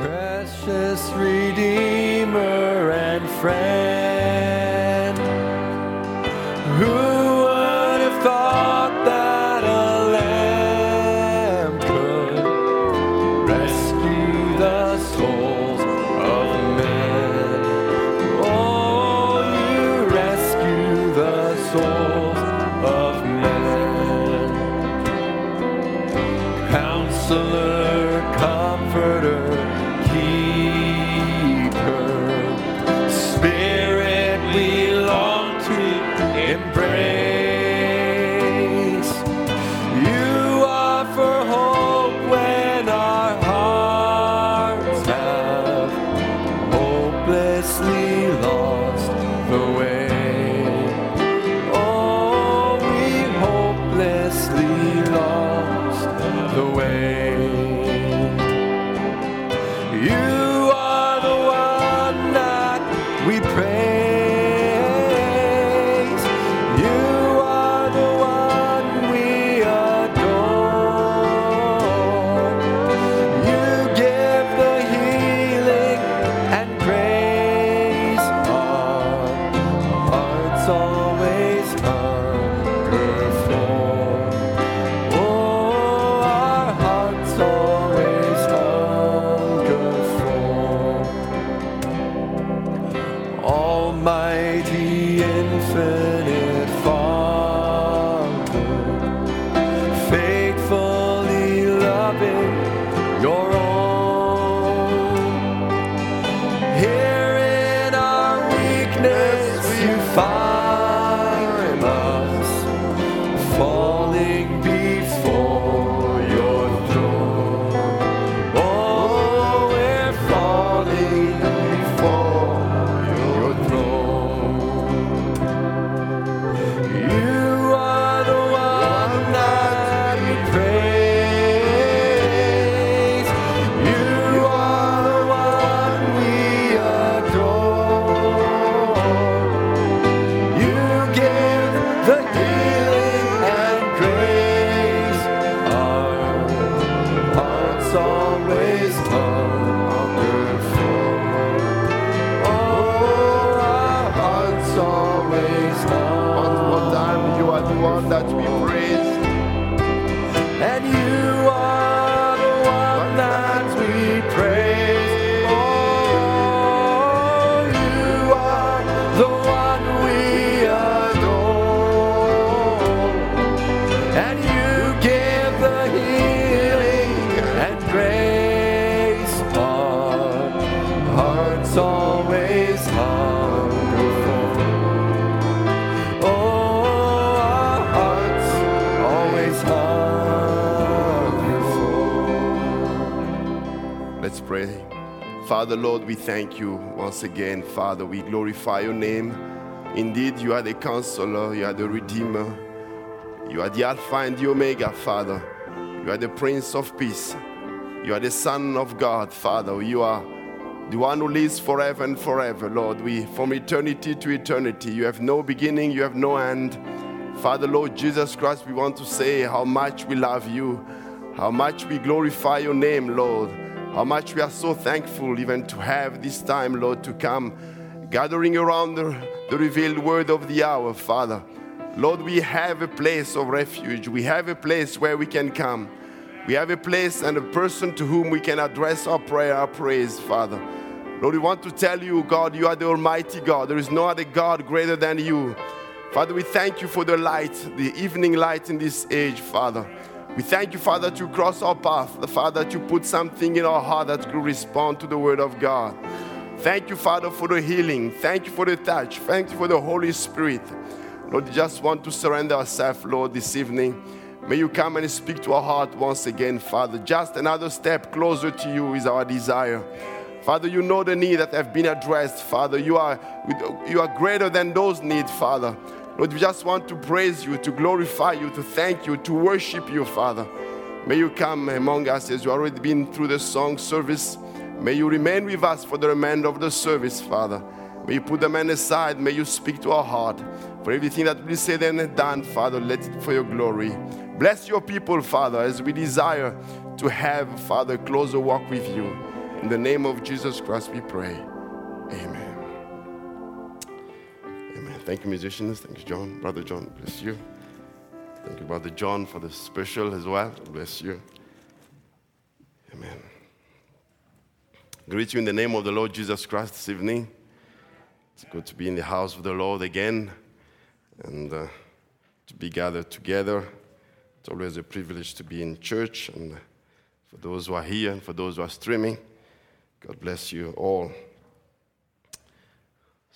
precious Redeemer Lord, we thank you once again. Father, we glorify your name. Indeed, you are the counselor, you are the redeemer, you are the Alpha and the Omega, Father. You are the Prince of Peace. You are the Son of God, Father. You are the one who lives forever and forever, Lord. We, from eternity to eternity, you have no beginning, you have no end. Father, Lord Jesus Christ, we want to say how much we love you, how much we glorify your name, Lord, how much we are so thankful even to have this time, Lord, to come gathering around the, the revealed word of the hour, Father. Lord, we have a place of refuge. We have a place where we can come. We have a place and a person to whom we can address our prayer, our praise, Father. Lord, we want to tell you, God, you are the Almighty God. There is no other God greater than you. Father, we thank you for the light, the evening light in this age, Father. We thank you, Father, to cross our path, the Father, to put something in our heart that will respond to the Word of God. Thank you, Father, for the healing. Thank you for the touch. Thank you for the Holy Spirit. Lord, we just want to surrender ourselves, Lord, this evening. May you come and speak to our heart once again, Father. Just another step closer to you is our desire. Father, you know the need that have been addressed, Father. You are, you are greater than those needs, Father. Lord, we just want to praise you, to glorify you, to thank you, to worship you, Father. May you come among us as you already been through the song service. May you remain with us for the remainder of the service, Father. May you put the man aside. May you speak to our heart. For everything that we said and done, Father, let it for your glory. Bless your people, Father, as we desire to have, Father, closer walk with you. In the name of Jesus Christ, we pray. Amen. Thank you, musicians. Thank you, John. Brother John, bless you. Thank you, Brother John, for the special as well. Bless you. Amen. Greet you in the name of the Lord Jesus Christ this evening. It's good to be in the house of the Lord again and uh, to be gathered together. It's always a privilege to be in church. And for those who are here and for those who are streaming, God bless you all.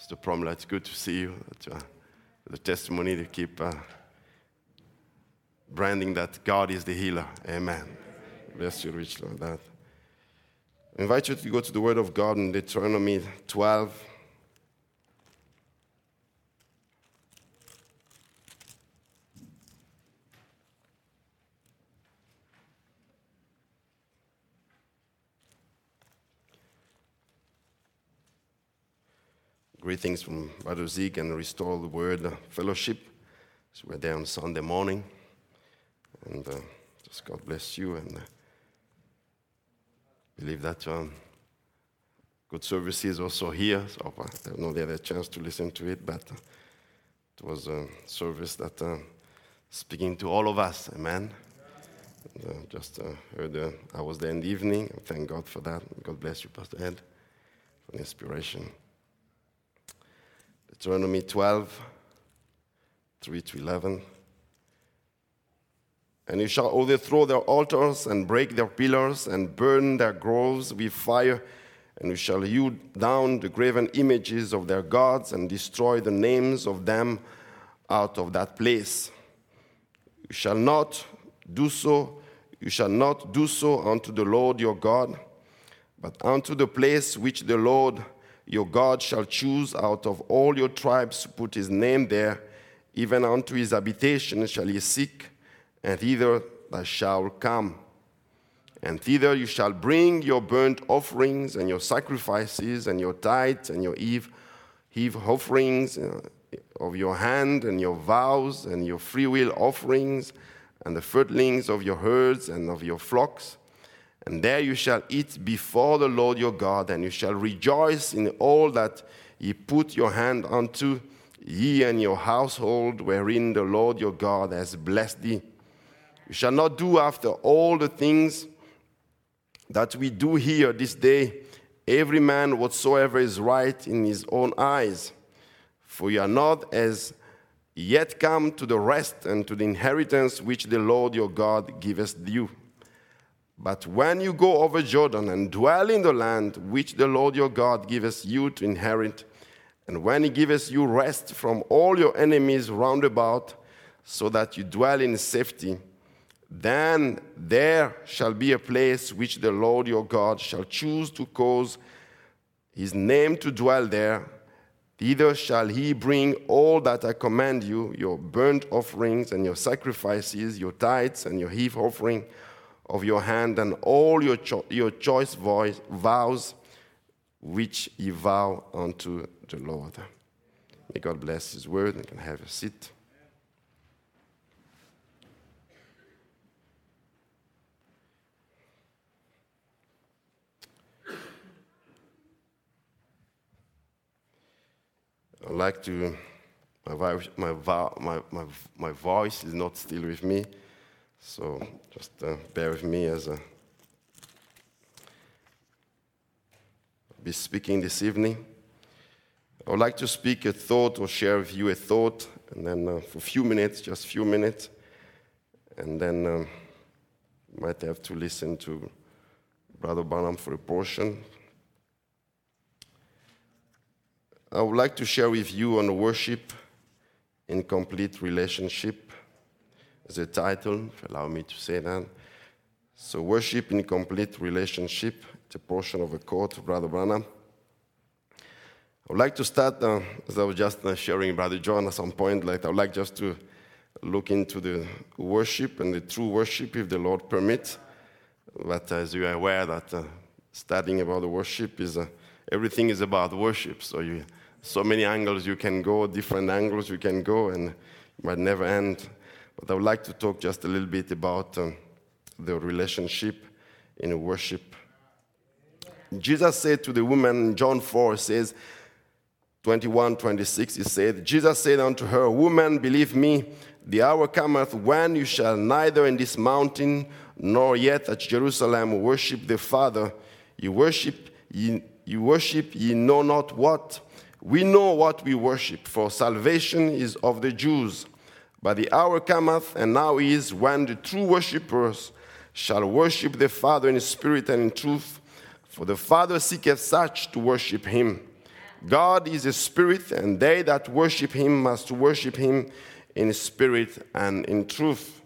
Mr. Promla, it's good to see you. Uh, the testimony to keep uh, branding that God is the healer. Amen. Bless you Rich, on that. I invite you to go to the Word of God in Deuteronomy 12. Greetings from Brother Zeke and Restore the Word Fellowship. So we're there on Sunday morning. And uh, just God bless you and uh, believe that um, good service is also here. So I don't know they had a chance to listen to it, but uh, it was a service that uh, speaking to all of us. Amen. And, uh, just uh, heard uh, I was there in the evening. Thank God for that. God bless you, Pastor Ed, for the inspiration. Deuteronomy 12, 3 to 11. And you shall overthrow their altars and break their pillars and burn their groves with fire. And you shall hew down the graven images of their gods and destroy the names of them out of that place. You shall not do so. You shall not do so unto the Lord your God, but unto the place which the Lord your God shall choose out of all your tribes to put his name there, even unto his habitation shall he seek and thither thou shalt come. And thither you shall bring your burnt offerings and your sacrifices and your tithes and your eve, heave offerings uh, of your hand and your vows and your freewill offerings and the firstlings of your herds and of your flocks. And there you shall eat before the Lord your God, and you shall rejoice in all that ye put your hand unto, ye and your household, wherein the Lord your God has blessed thee. You shall not do after all the things that we do here this day, every man whatsoever is right in his own eyes. For you are not as yet come to the rest and to the inheritance which the Lord your God giveth you. But when you go over Jordan and dwell in the land which the Lord your God giveth you to inherit, and when he giveth you rest from all your enemies round about, so that you dwell in safety, then there shall be a place which the Lord your God shall choose to cause his name to dwell there. Thither shall he bring all that I command you your burnt offerings and your sacrifices, your tithes and your heave offering of your hand, and all your, cho- your choice voice, vows which ye vow unto the Lord. May God bless his word and can have a seat. I like to, my, my, my, my voice is not still with me, so just uh, bear with me as I be speaking this evening. I would like to speak a thought or share with you a thought, and then uh, for a few minutes, just a few minutes, and then um, might have to listen to Brother Branham for a portion. I would like to share with you on worship in complete relationship as a title, if allow me to say that. So, worship in complete relationship, it's a portion of a quote Brother Branham. I would like to start, uh, as I was just uh, sharing Brother John at some point, like I would like just to look into the worship and the true worship if the Lord permits. But as you are aware that uh, studying about the worship is, uh, everything is about worship. So you, so many angles you can go, different angles you can go, and might never end. But I would like to talk just a little bit about um, the relationship in worship. Jesus said to the woman John 4, says, 21, 26, he said, Jesus said unto her, Woman, believe me, the hour cometh when you shall neither in this mountain nor yet at Jerusalem worship the Father. You worship, ye, you worship, ye know not what. We know what we worship, for salvation is of the Jews. But the hour cometh, and now is, when the true worshippers shall worship the Father in spirit and in truth, for the Father seeketh such to worship him. God is a spirit, and they that worship him must worship him in spirit and in truth.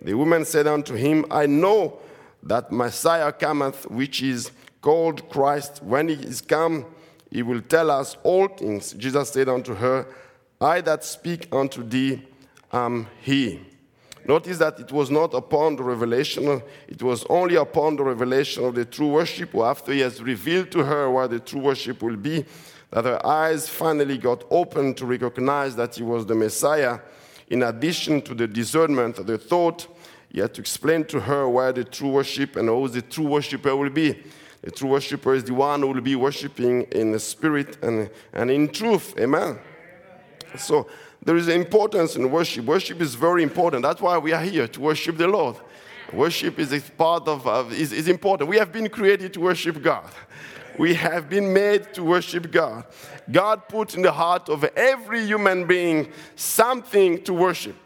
The woman said unto him, I know that Messiah cometh, which is called Christ. When he is come, he will tell us all things. Jesus said unto her, I that speak unto thee am he. Notice that it was not upon the revelation, it was only upon the revelation of the true worship, after he has revealed to her where the true worship will be, that her eyes finally got open to recognize that he was the Messiah. In addition to the discernment of the thought, he had to explain to her where the true worship and who the true worshiper will be. The true worshiper is the one who will be worshiping in the spirit and, and in truth. Amen. So there is importance in worship. Worship is very important. That's why we are here to worship the Lord. Worship is part of, is, is important. We have been created to worship God. We have been made to worship God. God put in the heart of every human being something to worship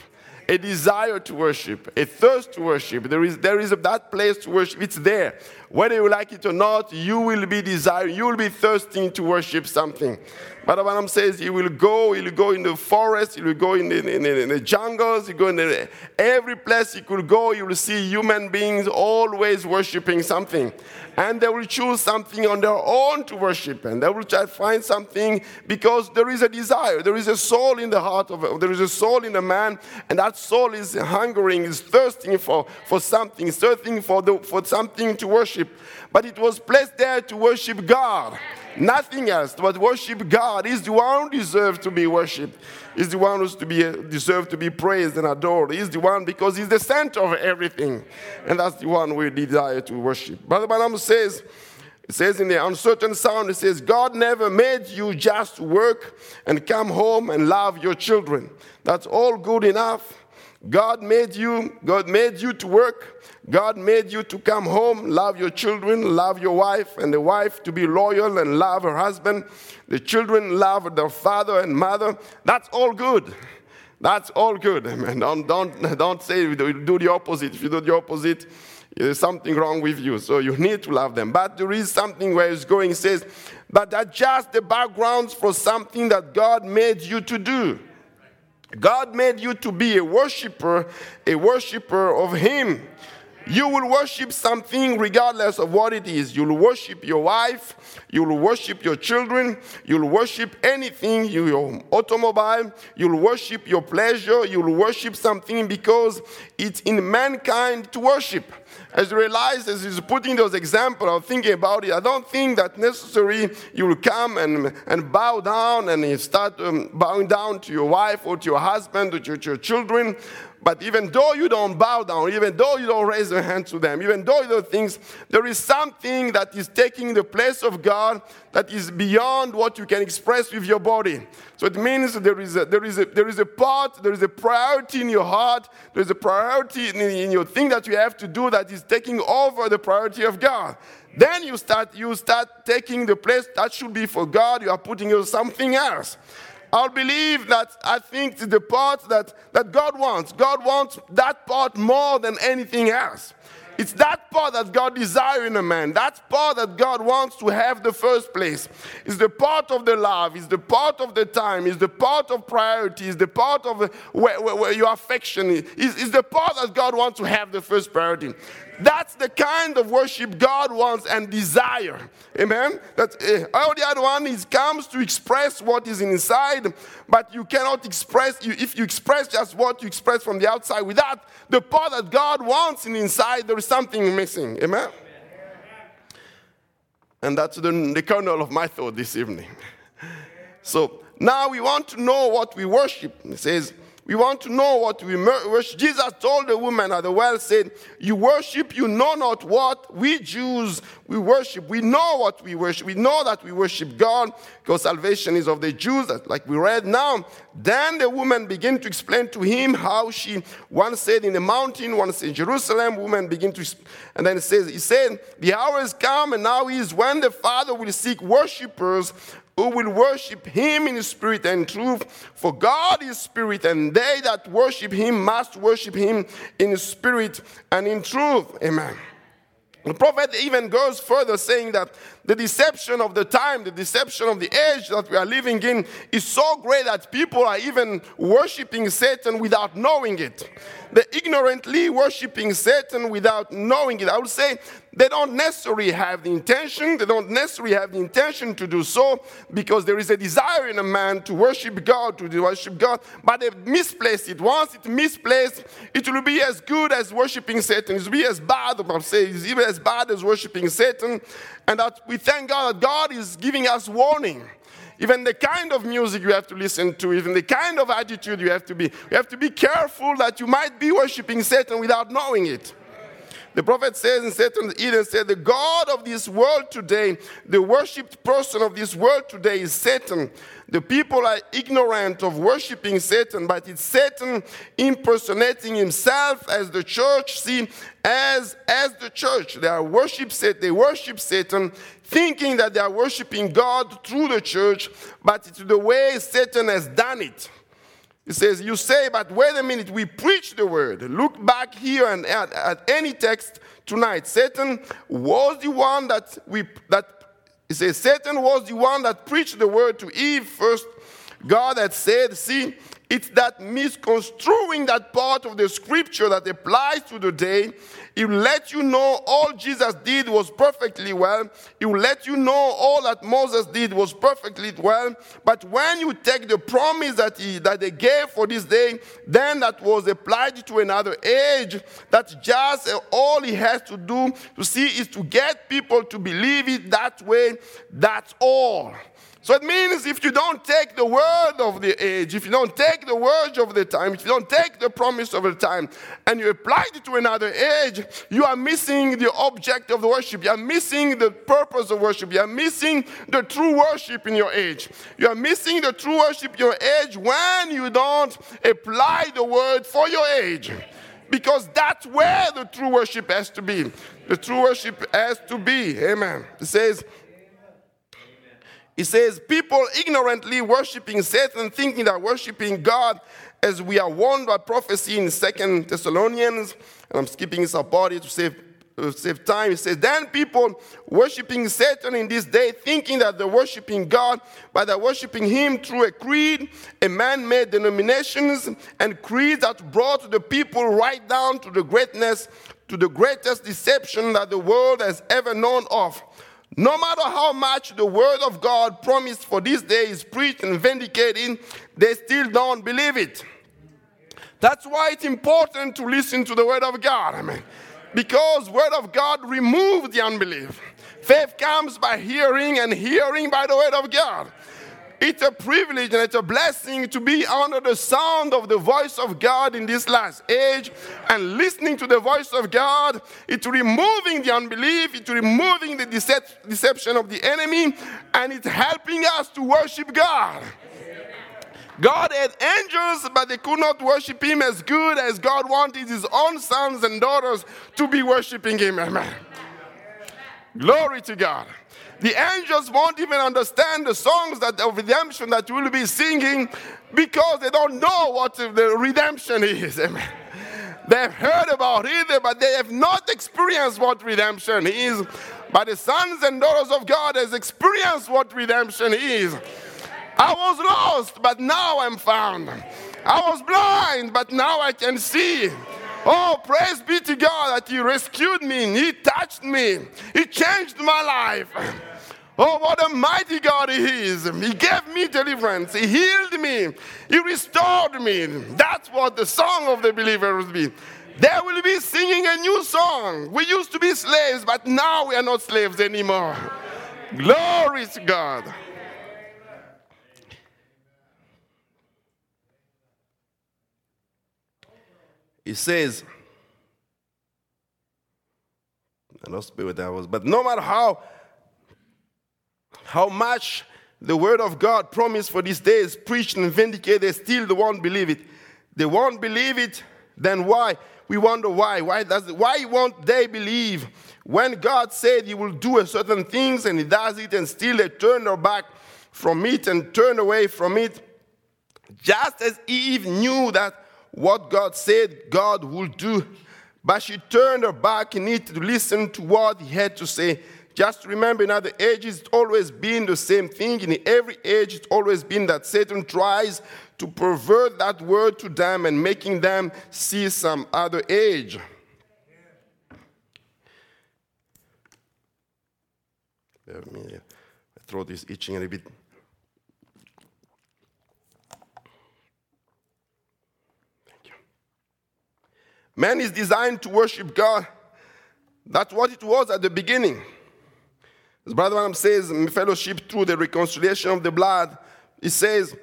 a desire to worship, a thirst to worship. There is, there is a, that place to worship. It's there. Whether you like it or not, you will be desiring, you will be thirsting to worship something. But Branham says he will go, he will go in the forest, he will go in the, in the, in the jungles, he will go in the, every place he could go, you will see human beings always worshiping something. And they will choose something on their own to worship, and they will try to find something because there is a desire, there is a soul in the heart of, there is a soul in a man, and that soul is hungering, is thirsting for, for something, thirsting for, the, for something to worship. But it was placed there to worship God. Nothing else but worship God. He's the one who deserves to be worshipped. He's the one who's to be deserved to be praised and adored. He's the one because he's the center of everything. And that's the one we desire to worship. Brother Branham says, it says in the uncertain sound, it says, God never made you just work and come home and love your children. That's all good enough. God made you, God made you to work God made you to come home, love your children, love your wife, and the wife to be loyal and love her husband. The children love their father and mother. That's all good. That's all good. Amen. Don't, don't, don't say do the opposite. If you do the opposite, there's something wrong with you. So you need to love them. But there is something where it's going, it says, but that's just the backgrounds for something that God made you to do. God made you to be a worshiper, a worshiper of Him. You will worship something regardless of what it is. You'll worship your wife, you'll worship your children, you'll worship anything, your automobile, you'll worship your pleasure, you'll worship something because it's in mankind to worship. As you realize, as he's putting those examples, I'm thinking about it. I don't think that necessarily you will come and, and bow down and start um, bowing down to your wife or to your husband or to your children. But even though you don't bow down, even though you don't raise your hand to them, even though you do things, there is something that is taking the place of God that is beyond what you can express with your body. So it means there is a, there is a, there is a part, there is a priority in your heart, there is a priority in, in your thing that you have to do that is taking over the priority of God. Then you start, you start taking the place that should be for God, you are putting something else. I'll believe that I think the part that, that God wants. God wants that part more than anything else. It's that part that God desires in a man. That part that God wants to have the first place. It's the part of the love. It's the part of the time. It's the part of priority. It's the part of where, where, where your affection is. It's, it's the part that God wants to have the first priority. That's the kind of worship God wants and desire. Amen. That uh, all the other one is comes to express what is inside, but you cannot express you, if you express just what you express from the outside without the part that God wants in inside. There is something missing. Amen. And that's the, the kernel of my thought this evening. So now we want to know what we worship. It says We want to know what we worship. Jesus told the woman at the well, said, You worship, you know not what. We Jews, we worship. We know what we worship. We know that we worship God because salvation is of the Jews, like we read now. Then the woman began to explain to him how she once said in the mountain, once in Jerusalem, woman begin to, and then it says, He said, The hour is come, and now is when the Father will seek worshippers who will worship him in spirit and truth. For God is spirit, and they that worship him must worship him in spirit and in truth. Amen. The prophet even goes further, saying that the deception of the time, the deception of the age that we are living in is so great that people are even worshiping Satan without knowing it. They're ignorantly worshiping Satan without knowing it. I would say they don't necessarily have the intention, they don't necessarily have the intention to do so because there is a desire in a man to worship God, to worship God, but they've misplaced it. Once it's misplaced, it will be as good as worshiping Satan. It will be as bad, I'll say, it's even as bad as worshiping Satan. And that we thank God that God is giving us warning. Even the kind of music you have to listen to, even the kind of attitude you have to be. You have to be careful that you might be worshiping Satan without knowing it. The prophet says in Satan Eden said, The God of this world today, the worshipped person of this world today is Satan. The people are ignorant of worshiping Satan, but it's Satan impersonating himself as the church. See, as, as the church, they are worship Satan, they worship Satan, thinking that they are worshiping God through the church, but it's the way Satan has done it. He says, You say, but wait a minute, we preach the word. Look back here and at, at any text tonight. Satan was the one that we that he says Satan was the one that preached the word to Eve first. God had said, see, it's that misconstruing that part of the scripture that applies to the day he will let you know all Jesus did was perfectly well. It will let you know all that Moses did was perfectly well. But when you take the promise that, he, that they gave for this day, then that was applied to another age, that's just all he has to do to see is to get people to believe it that way. That's all. So it means if you don't take the word of the age, if you don't take the word of the time, if you don't take the promise of the time and you apply it to another age, you are missing the object of the worship. You are missing the purpose of worship. You are missing the true worship in your age. You are missing the true worship in your age when you don't apply the word for your age. Because that's where the true worship has to be. The true worship has to be. Amen. It says, he says, People ignorantly worshiping Satan, thinking they're worshiping God, as we are warned by prophecy in Second Thessalonians. And I'm skipping this body to save, uh, save time. He says, Then people worshiping Satan in this day, thinking that they're worshiping God, but they're worshiping Him through a creed, a man made denominations, and creeds that brought the people right down to the greatness, to the greatest deception that the world has ever known of no matter how much the word of God promised for this day is preached and vindicated, they still don't believe it. That's why it's important to listen to the word of God. Amen. Because word of God removes the unbelief. Faith comes by hearing and hearing by the word of God. It's a privilege and it's a blessing to be under the sound of the voice of God in this last age and listening to the voice of God. It's removing the unbelief, it's removing the decep- deception of the enemy, and it's helping us to worship God. God had angels, but they could not worship Him as good as God wanted His own sons and daughters to be worshiping Him. Amen. Glory to God. The angels won't even understand the songs that of redemption that you will be singing because they don't know what the redemption is. Amen. They've heard about it, but they have not experienced what redemption is. But the sons and daughters of God has experienced what redemption is. I was lost, but now I'm found. I was blind, but now I can see. Oh, praise be to God that He rescued me, He touched me, He changed my life. Oh, what a mighty God He is. He gave me deliverance. He healed me. He restored me. That's what the song of the believer will be. They will be singing a new song. We used to be slaves, but now we are not slaves anymore. Glory to God. He says, I lost where that was, but no matter how how much the word of God promised for these days preached and vindicated, they still won't believe it. They won't believe it, then why? We wonder why. Why does why won't they believe when God said he will do a certain things and he does it and still they turn their back from it and turn away from it? Just as Eve knew that what God said God would do, but she turned her back in needed to listen to what he had to say. Just remember, in other ages, it's always been the same thing. In every age, it's always been that Satan tries to pervert that word to them and making them see some other age. Me, my throat is itching a bit. Man is designed to worship God. That's what it was at the beginning. As Brother Branham says, fellowship through the reconciliation of the blood, he says,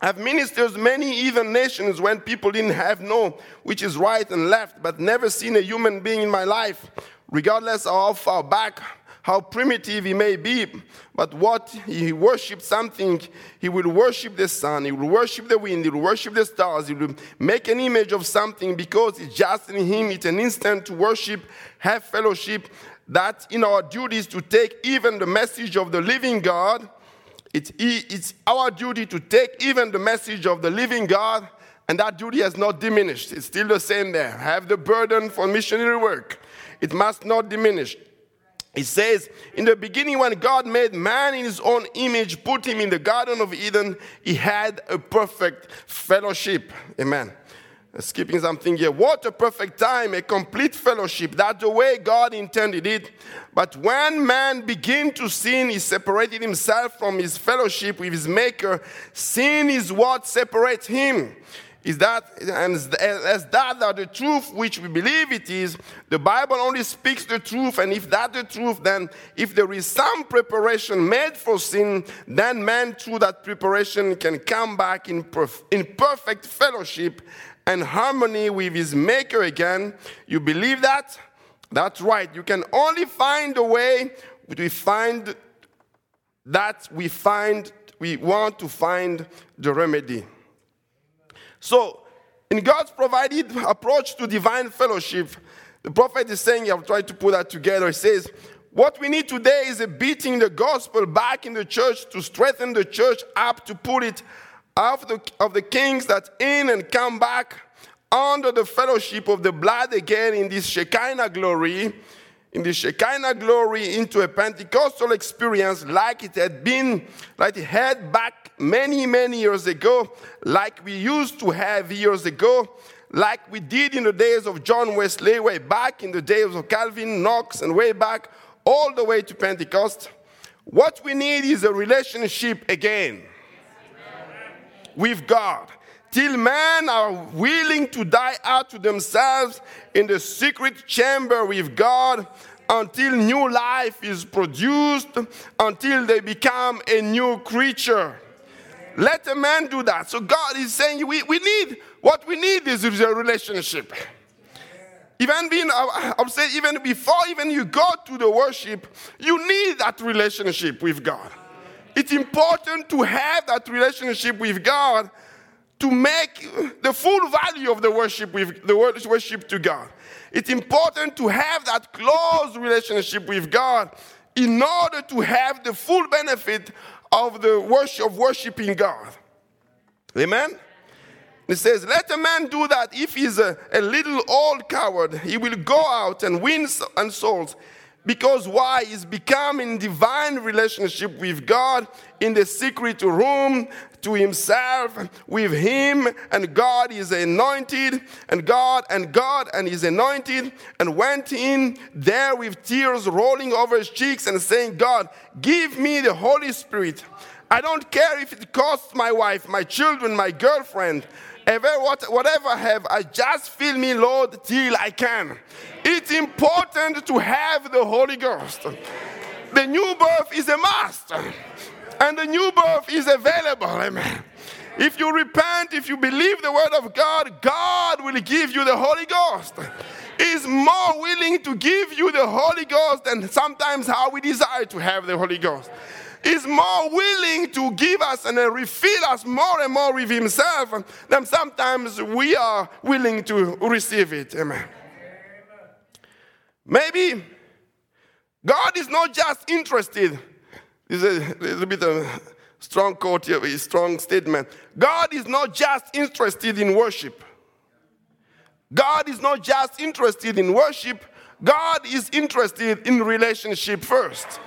I've ministered many even nations when people didn't have no which is right and left, but never seen a human being in my life, regardless of how far back, how primitive he may be. But what he worships something, he will worship the sun, he will worship the wind, he will worship the stars, he will make an image of something because it's just in him, it's an instant to worship, have fellowship, that in our duties to take even the message of the living God, it's, it's our duty to take even the message of the living God, and that duty has not diminished. It's still the same there. Have the burden for missionary work. It must not diminish. It says, in the beginning, when God made man in his own image, put him in the Garden of Eden, he had a perfect fellowship. Amen skipping something here. What a perfect time, a complete fellowship. That's the way God intended it. But when man began to sin, he separated himself from his fellowship with his Maker. Sin is what separates him. Is that, and as that the truth which we believe it is, the Bible only speaks the truth, and if that the truth, then if there is some preparation made for sin, then man through that preparation can come back in, perf- in perfect fellowship and harmony with his maker again. You believe that? That's right. You can only find a way we find that we find we want to find the remedy. So, in God's provided approach to divine fellowship, the prophet is saying, I've tried to put that together. He says, What we need today is a beating the gospel back in the church to strengthen the church up, to put it of the, of the kings that in and come back under the fellowship of the blood again in this Shekinah glory, in the Shekinah glory into a Pentecostal experience like it had been, like it had back many, many years ago, like we used to have years ago, like we did in the days of John Wesley, way back in the days of Calvin, Knox, and way back all the way to Pentecost. What we need is a relationship again with God. Till men are willing to die out to themselves in the secret chamber with God until new life is produced, until they become a new creature. Let a man do that. So God is saying we, we need, what we need is a relationship. Even being, I'm saying, even before even you go to the worship, you need that relationship with God. It's important to have that relationship with God to make the full value of the worship with the worship to God. It's important to have that close relationship with God in order to have the full benefit of the worship of worshiping God. Amen. It says, Let a man do that if he's a, a little old coward. He will go out and win and souls. Because why? He's become in divine relationship with God in the secret room to himself with him and God is anointed and God and God and is anointed and went in there with tears rolling over his cheeks and saying, God, give me the Holy Spirit. I don't care if it costs my wife, my children, my girlfriend, ever whatever I have, I just fill me, Lord, till I can. It's important to have the Holy Ghost. The new birth is a must. And the new birth is available. Amen. If you repent, if you believe the word of God, God will give you the Holy Ghost. Is more willing to give you the Holy Ghost than sometimes how we desire to have the Holy Ghost. Is more willing to give us and refill us more and more with Himself than sometimes we are willing to receive it. Amen. Maybe God is not just interested. This is a little bit of a strong quote here, a strong statement. God is not just interested in worship. God is not just interested in worship, God is interested in relationship first.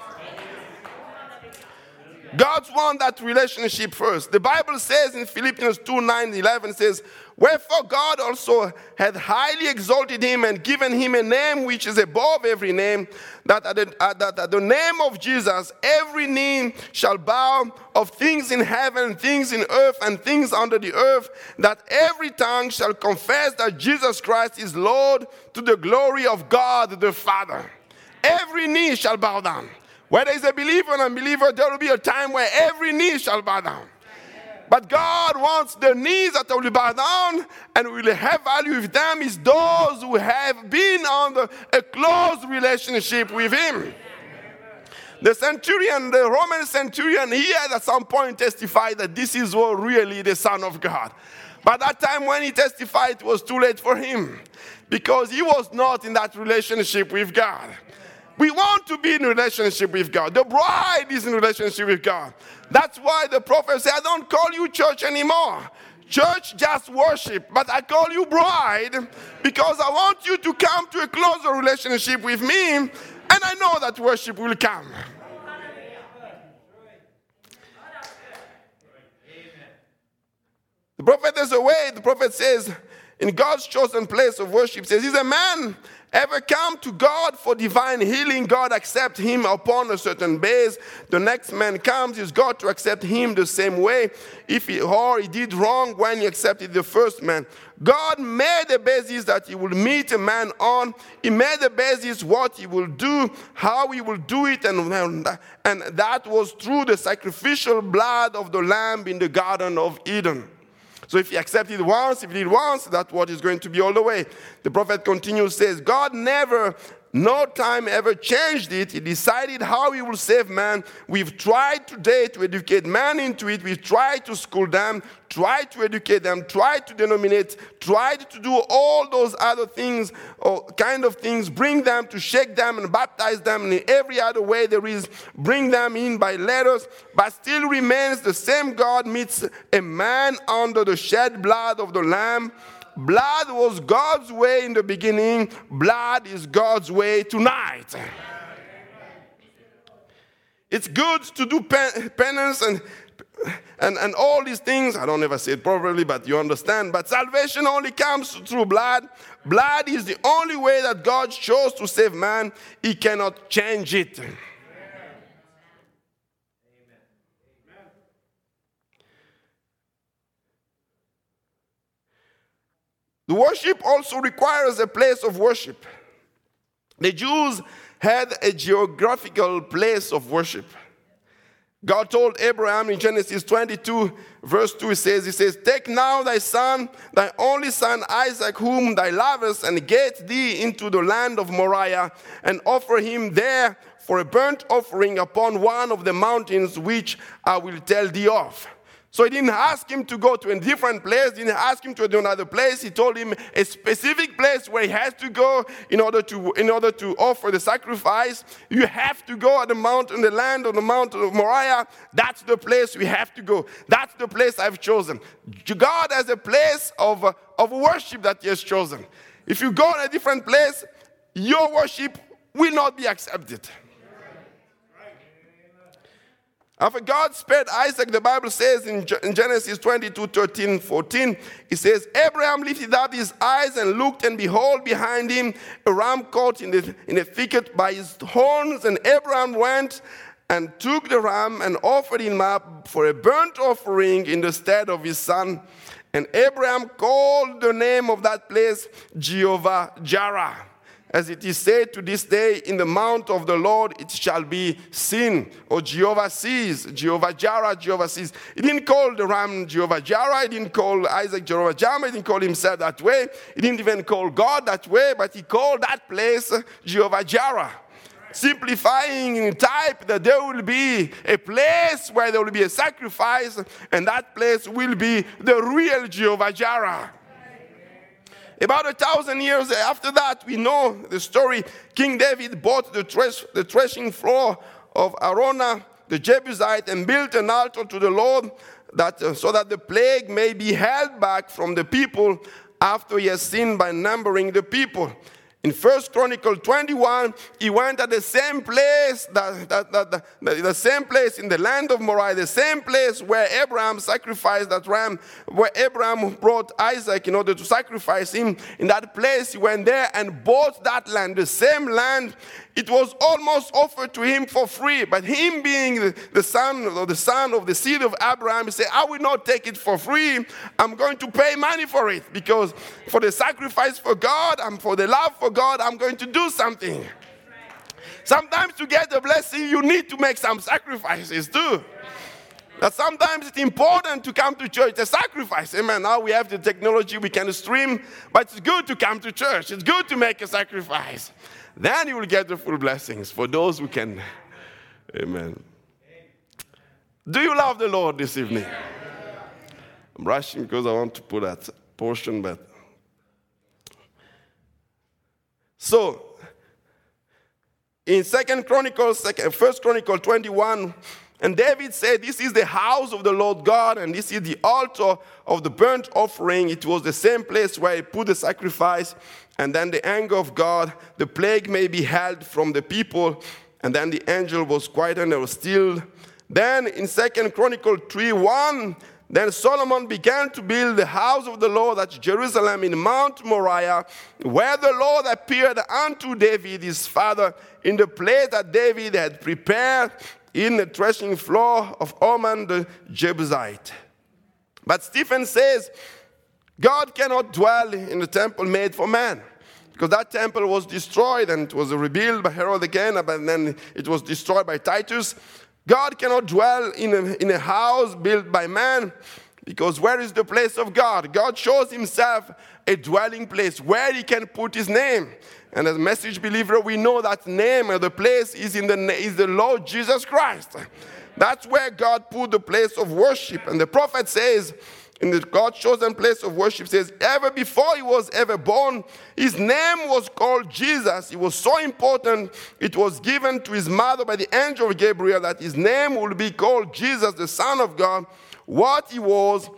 God's want that relationship first. The Bible says in Philippians 2 9 11 says, Wherefore God also hath highly exalted him and given him a name which is above every name, that at, the, uh, that at the name of Jesus every knee shall bow of things in heaven, things in earth, and things under the earth, that every tongue shall confess that Jesus Christ is Lord to the glory of God the Father. Every knee shall bow down. Whether it's a believer or an unbeliever, there will be a time where every knee shall bow down. But God wants the knees that will bow down and will have value with them is those who have been under a close relationship with Him. The centurion, the Roman centurion, he had at some point testified that this is really the Son of God. But that time when he testified, it was too late for him because he was not in that relationship with God. We want to be in relationship with God. The bride is in relationship with God. That's why the prophet said, I don't call you church anymore. Church just worship, but I call you bride because I want you to come to a closer relationship with me, and I know that worship will come. The prophet is away. The prophet says, in God's chosen place of worship, says, He's a man ever come to God for divine healing, God accept him upon a certain base. The next man comes, is God to accept him the same way. If he or he did wrong when he accepted the first man. God made the basis that he will meet a man on. He made the basis what he will do, how he will do it, and, and that was through the sacrificial blood of the lamb in the Garden of Eden. So if he accepted once, if he did once, that's what is going to be all the way. The prophet continues, says, God never no time ever changed it. He decided how he will save man. We've tried today to educate man into it. We've tried to school them, tried to educate them, tried to denominate, tried to do all those other things, or kind of things, bring them to shake them and baptize them in every other way there is, bring them in by letters, but still remains the same God meets a man under the shed blood of the Lamb Blood was God's way in the beginning, blood is God's way tonight. It's good to do penance and, and, and all these things. I don't ever say it properly, but you understand. But salvation only comes through blood. Blood is the only way that God chose to save man. He cannot change it. The worship also requires a place of worship. The Jews had a geographical place of worship. God told Abraham in Genesis 22, verse 2, he says, He says, Take now thy son, thy only son Isaac, whom thou lovest, and get thee into the land of Moriah, and offer him there for a burnt offering upon one of the mountains which I will tell thee of. So he didn't ask him to go to a different place, didn't ask him to another place. He told him a specific place where he has to go in order to, in order to offer the sacrifice. You have to go at the mountain, the land on the mountain of Moriah. That's the place we have to go. That's the place I've chosen. God has a place of, of worship that he has chosen. If you go in a different place, your worship will not be accepted. After God spared Isaac, the Bible says in Genesis 22 13, 14, it says, Abraham lifted up his eyes and looked, and behold, behind him a ram caught in the, in a thicket by his horns. And Abraham went and took the ram and offered him up for a burnt offering in the stead of his son. And Abraham called the name of that place Jehovah Jireh. As it is said to this day, in the mount of the Lord it shall be seen, or Jehovah sees, Jehovah Jireh, Jehovah sees. He didn't call the ram Jehovah Jireh, he didn't call Isaac Jehovah Jireh, he didn't call himself that way, he didn't even call God that way, but he called that place Jehovah Jireh simplifying in type that there will be a place where there will be a sacrifice, and that place will be the real Jehovah Jireh. About a thousand years after that, we know the story. King David bought the, thresh, the threshing floor of Araunah, the Jebusite, and built an altar to the Lord that, uh, so that the plague may be held back from the people after he has sinned by numbering the people. In First Chronicle 21, he went at the same place, that, that, that, the, the same place in the land of Moriah, the same place where Abraham sacrificed that ram, where Abraham brought Isaac in order to sacrifice him. In that place, he went there and bought that land, the same land it was almost offered to him for free. But him being the, son or the son of the seed of Abraham, he said, I will not take it for free. I'm going to pay money for it because for the sacrifice for God and for the love for God, I'm going to do something. Sometimes to get the blessing, you need to make some sacrifices too. That sometimes it's important to come to church. It's a sacrifice. Amen. Now we have the technology, we can stream, but it's good to come to church. It's good to make a sacrifice. Then you will get the full blessings for those who can. Amen. Do you love the Lord this evening? I'm rushing because I want to put that portion, but. So, in Second Chronicles, First Chronicle 21, and David said, This is the house of the Lord God, and this is the altar of the burnt offering. It was the same place where he put the sacrifice and then the anger of God, the plague may be held from the people, and then the angel was quiet and they were still. Then in Second Chronicle 3 1, then Solomon began to build the house of the Lord at Jerusalem in Mount Moriah, where the Lord appeared unto David his father in the place that David had prepared in the threshing floor of Ornan the Jebusite. But Stephen says, God cannot dwell in the temple made for man. Because that temple was destroyed and it was rebuilt by Herod again, but then it was destroyed by Titus. God cannot dwell in a, in a house built by man because where is the place of God? God shows himself a dwelling place where he can put his name. And as a message believer, we know that name or the place is in the is the Lord Jesus Christ. That's where God put the place of worship. And the prophet says, in the God chosen place of worship says, ever before he was ever born, his name was called Jesus. It was so important, it was given to his mother by the angel Gabriel that his name would be called Jesus, the Son of God. What he was,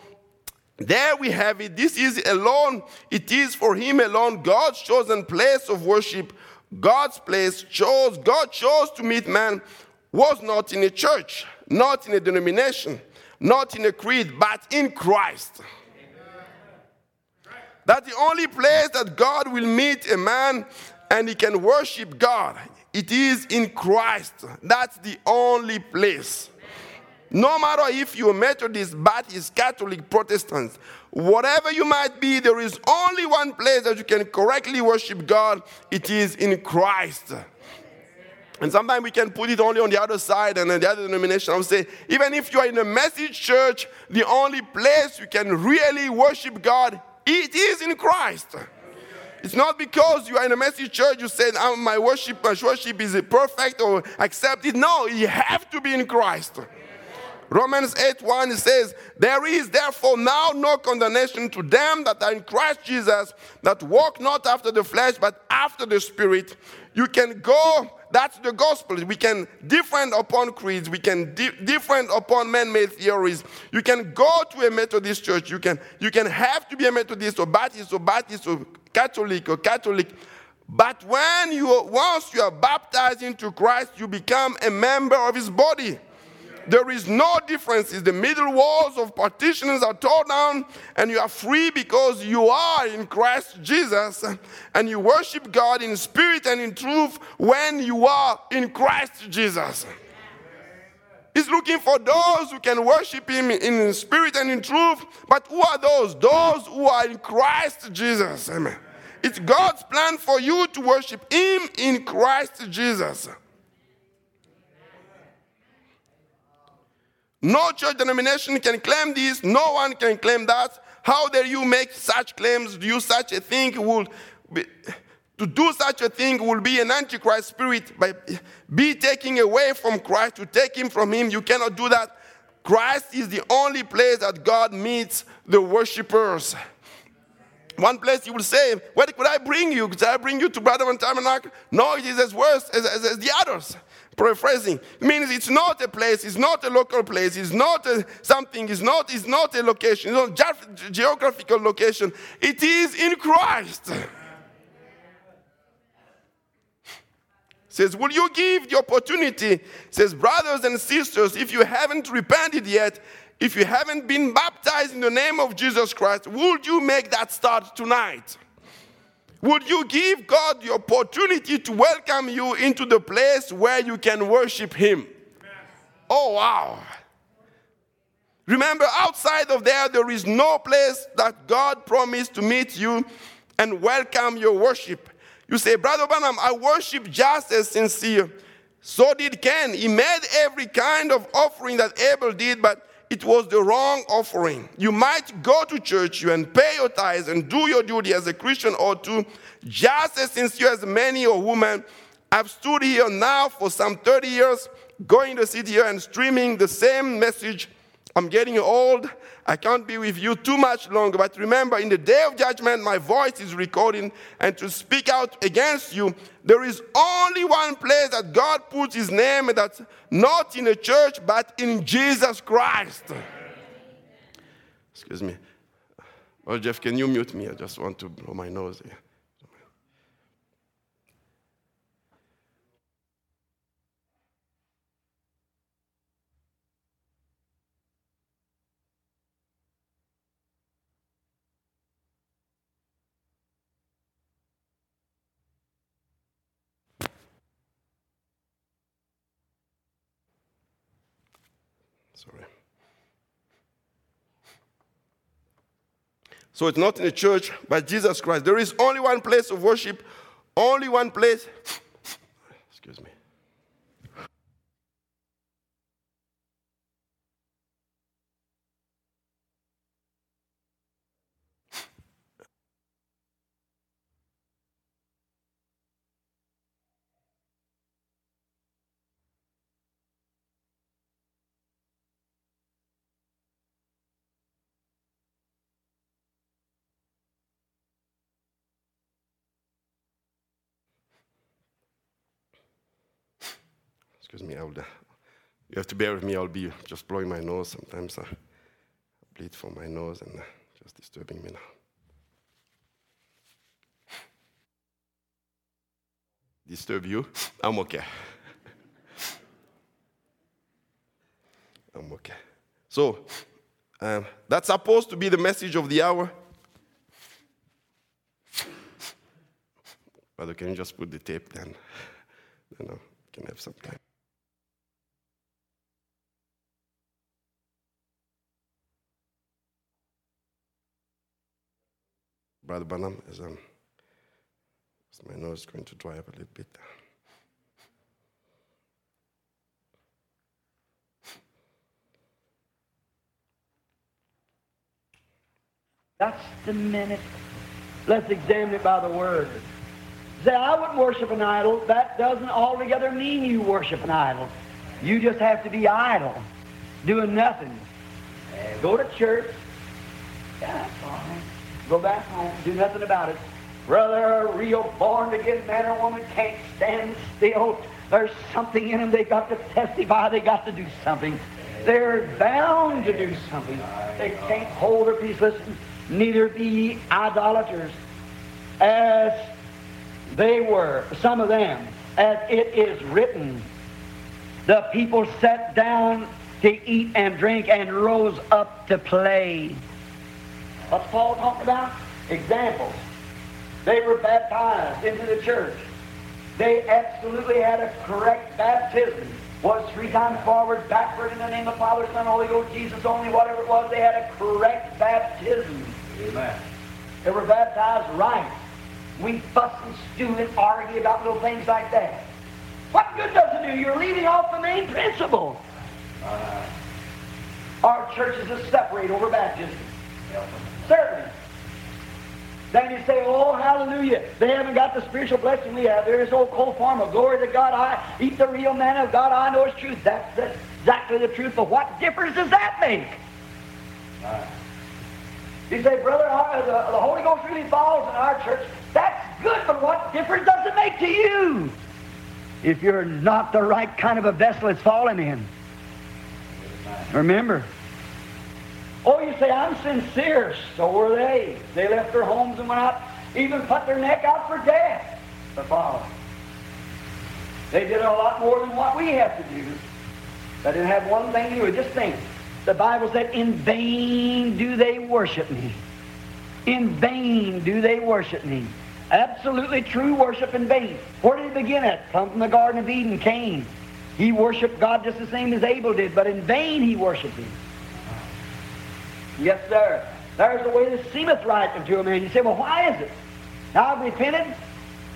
there we have it. This is alone, it is for him alone God's chosen place of worship. God's place chose, God chose to meet man, was not in a church, not in a denomination not in a creed, but in Christ. That's the only place that God will meet a man and he can worship God. It is in Christ. That's the only place. No matter if you're Methodist, Baptist, Catholic, Protestant, whatever you might be, there is only one place that you can correctly worship God. It is in Christ. And sometimes we can put it only on the other side and the other denomination. I would say, even if you are in a message church, the only place you can really worship God, it is in Christ. It's not because you are in a message church, you say, oh, ah, my worship, my worship is perfect or accepted. No, you have to be in Christ. Romans 8 1 says, There is therefore now no condemnation to them that are in Christ Jesus, that walk not after the flesh, but after the Spirit. You can go that's the gospel. We can different upon creeds. We can di- different upon man-made theories. You can go to a Methodist church. You can you can have to be a Methodist or Baptist or Baptist or Catholic or Catholic. But when you once you are baptized into Christ, you become a member of His body. There is no difference. The middle walls of partitions are torn down, and you are free because you are in Christ Jesus, and you worship God in spirit and in truth when you are in Christ Jesus. He's looking for those who can worship Him in spirit and in truth. But who are those? Those who are in Christ Jesus. Amen. It's God's plan for you to worship Him in Christ Jesus. No church denomination can claim this, no one can claim that. How dare you make such claims? Do you such a thing will be, to do such a thing will be an antichrist spirit by be taking away from Christ to take him from him. You cannot do that. Christ is the only place that God meets the worshippers. One place you will say, Where could I bring you? Could I bring you to Branham Tabernacle? No, it is as worse as, as, as the others paraphrasing means it's not a place it's not a local place it's not a, something it's not it's not a location it's not ge- geographical location. It is in christ. Says will you give the opportunity says brothers and sisters if you haven't repented yet if you haven't been baptized in the name of jesus christ would you make that start tonight would you give God the opportunity to welcome you into the place where you can worship Him? Oh, wow. Remember, outside of there, there is no place that God promised to meet you and welcome your worship. You say, Brother Branham, I worship just as sincere. So did Cain. He made every kind of offering that Abel did, but it was the wrong offering. You might go to church and pay your tithes and do your duty as a Christian or two, just as sincere as many or women. I've stood here now for some 30 years, going to sit here and streaming the same message. I'm getting old. I can't be with you too much longer. But remember, in the day of judgment, my voice is recording, and to speak out against you, there is only one place that God puts his name, and that's not in a church, but in Jesus Christ. Excuse me. Oh, Jeff, can you mute me? I just want to blow my nose here. Sorry. So it's not in the church, but Jesus Christ. There is only one place of worship, only one place. Excuse me. Excuse me, I'll, you have to bear with me. I'll be just blowing my nose. Sometimes I bleed from my nose and uh, just disturbing me now. Disturb you? I'm okay. I'm okay. So, um, that's supposed to be the message of the hour. Brother, can you just put the tape then? You know, can have some time. Brother as, um, my nose is going to dry up a little bit. That's the minute. Let's examine it by the Word. Say, I wouldn't worship an idol. That doesn't altogether mean you worship an idol. You just have to be idle, doing nothing. Go to church. That's all right. Go back home, do nothing about it. Brother, a real born again man or woman can't stand still. There's something in them. They got to testify. They got to do something. They're bound to do something. They can't hold their peace. Listen, neither be idolaters as they were, some of them, as it is written. The people sat down to eat and drink and rose up to play. What's Paul talking about? Examples. They were baptized into the church. They absolutely had a correct baptism. Was three times forward, backward in the name of Father, Son, Holy Ghost, Jesus only, whatever it was, they had a correct baptism. Amen. They were baptized right. We fuss and stew and argue about little things like that. What good does it do? You're leaving off the main principle. Our churches are separate over baptism. Certainly. Then you say, oh, hallelujah. They haven't got the spiritual blessing we have. There's old cold farmer. Glory to God. I eat the real man of God. I know it's truth. That's, exactly the truth. But what difference does that make? You say, brother, our, the, the Holy Ghost really falls in our church. That's good, but what difference does it make to you? If you're not the right kind of a vessel it's falling in. Remember. Oh, you say, I'm sincere. So were they. They left their homes and went out, even put their neck out for death to follow. They did a lot more than what we have to do. They didn't have one thing to do Just think. The Bible said, In vain do they worship me. In vain do they worship me. Absolutely true worship in vain. Where did it begin at? Come from the Garden of Eden, Cain. He worshiped God just the same as Abel did, but in vain he worshiped him. Yes, sir. There's the way that seemeth right unto a man. You say, well, why is it? Now I've repented.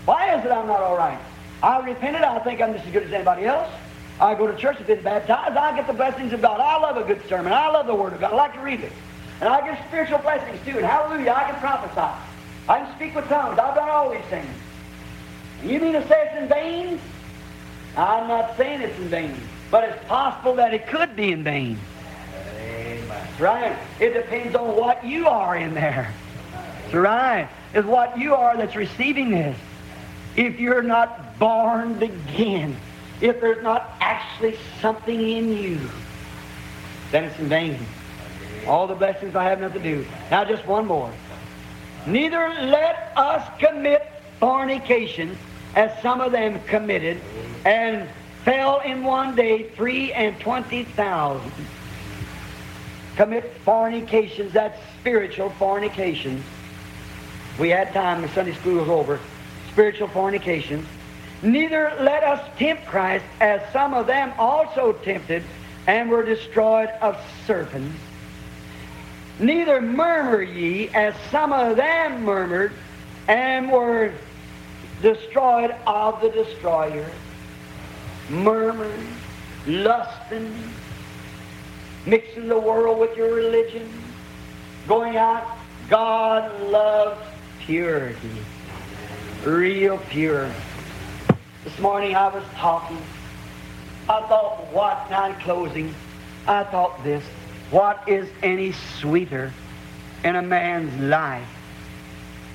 Why is it I'm not all right? I repented. I think I'm just as good as anybody else. I go to church, I've been baptized. I get the blessings of God. I love a good sermon. I love the Word of God. I like to read it. And I get spiritual blessings too. And hallelujah, I can prophesy. I can speak with tongues. I've done all these things. And you mean to say it's in vain? I'm not saying it's in vain. But it's possible that it could be in vain. Right. It depends on what you are in there. Right. It's what you are that's receiving this. If you're not born again, if there's not actually something in you, then it's in vain. All the blessings I have nothing to do. Now just one more. Neither let us commit fornication, as some of them committed, and fell in one day three and twenty thousand. Commit fornications, that's spiritual fornications. We had time, the Sunday school was over. Spiritual fornications. Neither let us tempt Christ, as some of them also tempted and were destroyed of serpents. Neither murmur ye, as some of them murmured and were destroyed of the destroyer. Murmuring, lusting, mixing the world with your religion, going out. God loves purity, real pure. This morning I was talking. I thought, what, now in closing, I thought this. What is any sweeter in a man's life?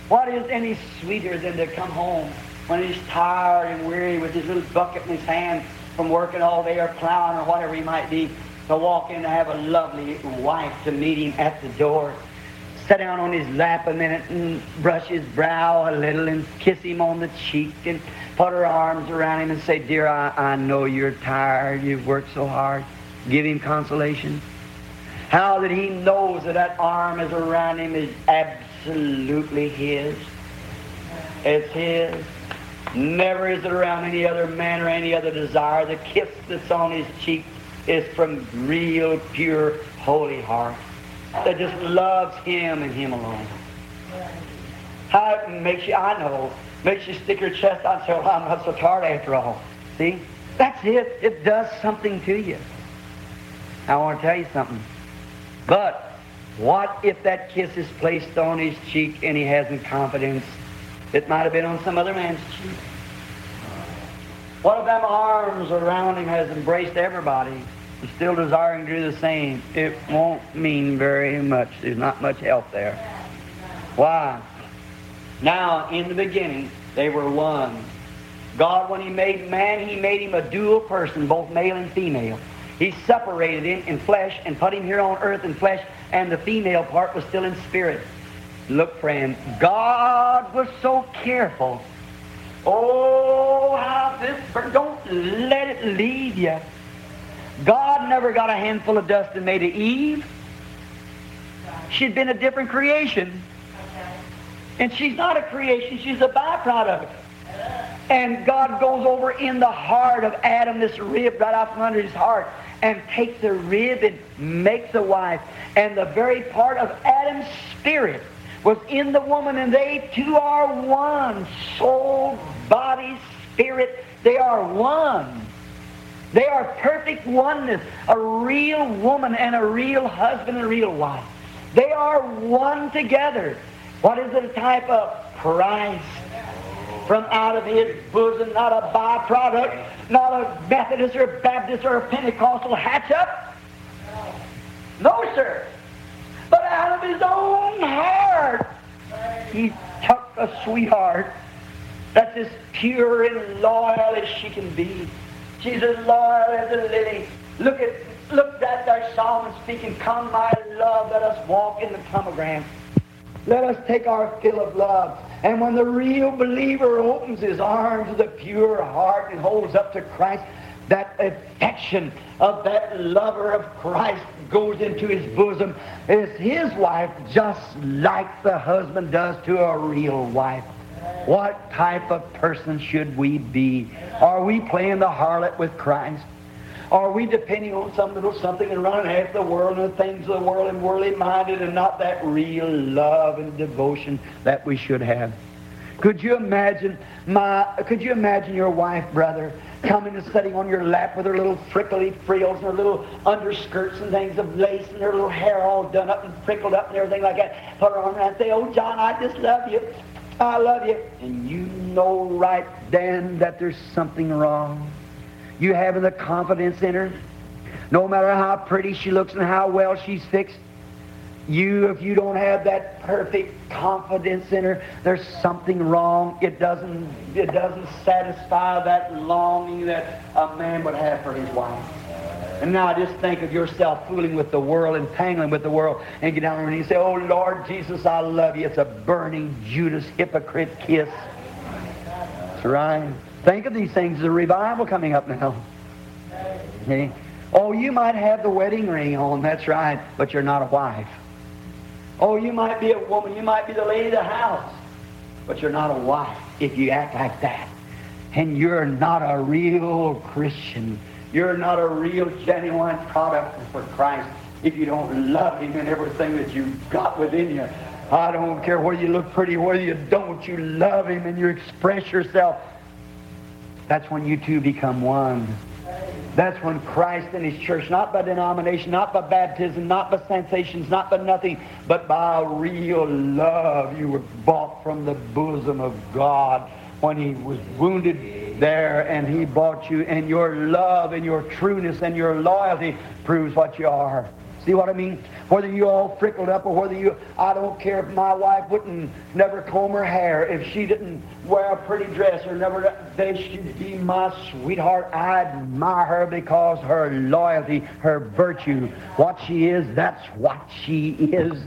What is any sweeter than to come home when he's tired and weary with his little bucket in his hand from working all day or plowing or whatever he might be, to walk in and have a lovely wife to meet him at the door, sit down on his lap a minute and brush his brow a little and kiss him on the cheek and put her arms around him and say, Dear, I, I know you're tired. You've worked so hard. Give him consolation. How that he knows that that arm is around him is absolutely his. It's his. Never is it around any other man or any other desire. The kiss that's on his cheek is from real, pure, holy heart that just loves him and him alone. How it makes you, I know, makes you stick your chest out and say, well, I'm not so tired after all. See? That's it. It does something to you. I want to tell you something. But what if that kiss is placed on his cheek and he hasn't confidence? It might have been on some other man's cheek. What if them arms around him has embraced everybody still desiring to do the same? It won't mean very much. There's not much help there. Why? Now, in the beginning, they were one. God, when He made man, He made him a dual person, both male and female. He separated him in flesh and put him here on earth in flesh, and the female part was still in spirit. Look, friend, God was so careful. Oh, how this, don't let it leave you. God never got a handful of dust and made it Eve. She'd been a different creation. And she's not a creation, she's a byproduct. And God goes over in the heart of Adam, this rib right out from under his heart, and takes the rib and makes a wife. And the very part of Adam's spirit was in the woman, and they two are one. Soul, body, spirit, they are one. They are perfect oneness, a real woman and a real husband and a real wife. They are one together. What is the type of? Christ. From out of his bosom, not a byproduct, not a Methodist or a Baptist or a Pentecostal hatch up. No, sir. But out of his own heart, he took a sweetheart that's as pure and loyal as she can be. She's as loyal as a lily. Look at look at that Solomon speaking, Come, my love, let us walk in the pomegranate. Let us take our fill of love. And when the real believer opens his arms with a pure heart and holds up to Christ, that affection of that lover of Christ goes into his bosom as his wife, just like the husband does to a real wife. What type of person should we be? Are we playing the harlot with Christ? Are we depending on some little something and running after the world and the things of the world and worldly minded and not that real love and devotion that we should have? Could you imagine my could you imagine your wife, brother, coming and sitting on your lap with her little frickly frills and her little underskirts and things of lace and her little hair all done up and prickled up and everything like that. Put her arm around and say, Oh John, I just love you. I love you. And you know right then that there's something wrong. You having the confidence in her. No matter how pretty she looks and how well she's fixed, you, if you don't have that perfect confidence in her, there's something wrong. It doesn't, it doesn't satisfy that longing that a man would have for his wife. And now just think of yourself fooling with the world and tangling with the world and get down there and say, Oh Lord Jesus, I love you. It's a burning Judas hypocrite kiss. That's right. Think of these things. There's a revival coming up now. Okay? Oh, you might have the wedding ring on, that's right, but you're not a wife. Oh, you might be a woman, you might be the lady of the house, but you're not a wife if you act like that. And you're not a real Christian. You're not a real, genuine product for Christ if you don't love Him and everything that you've got within you. I don't care whether you look pretty, whether you don't, you love Him and you express yourself. That's when you two become one. That's when Christ and His church, not by denomination, not by baptism, not by sensations, not by nothing, but by real love, you were bought from the bosom of God when He was wounded there and He bought you, and your love and your trueness and your loyalty proves what you are. See what I mean? Whether you all frickled up or whether you, I don't care if my wife wouldn't never comb her hair, if she didn't wear a pretty dress or never, they should be my sweetheart. I admire her because her loyalty, her virtue, what she is, that's what she is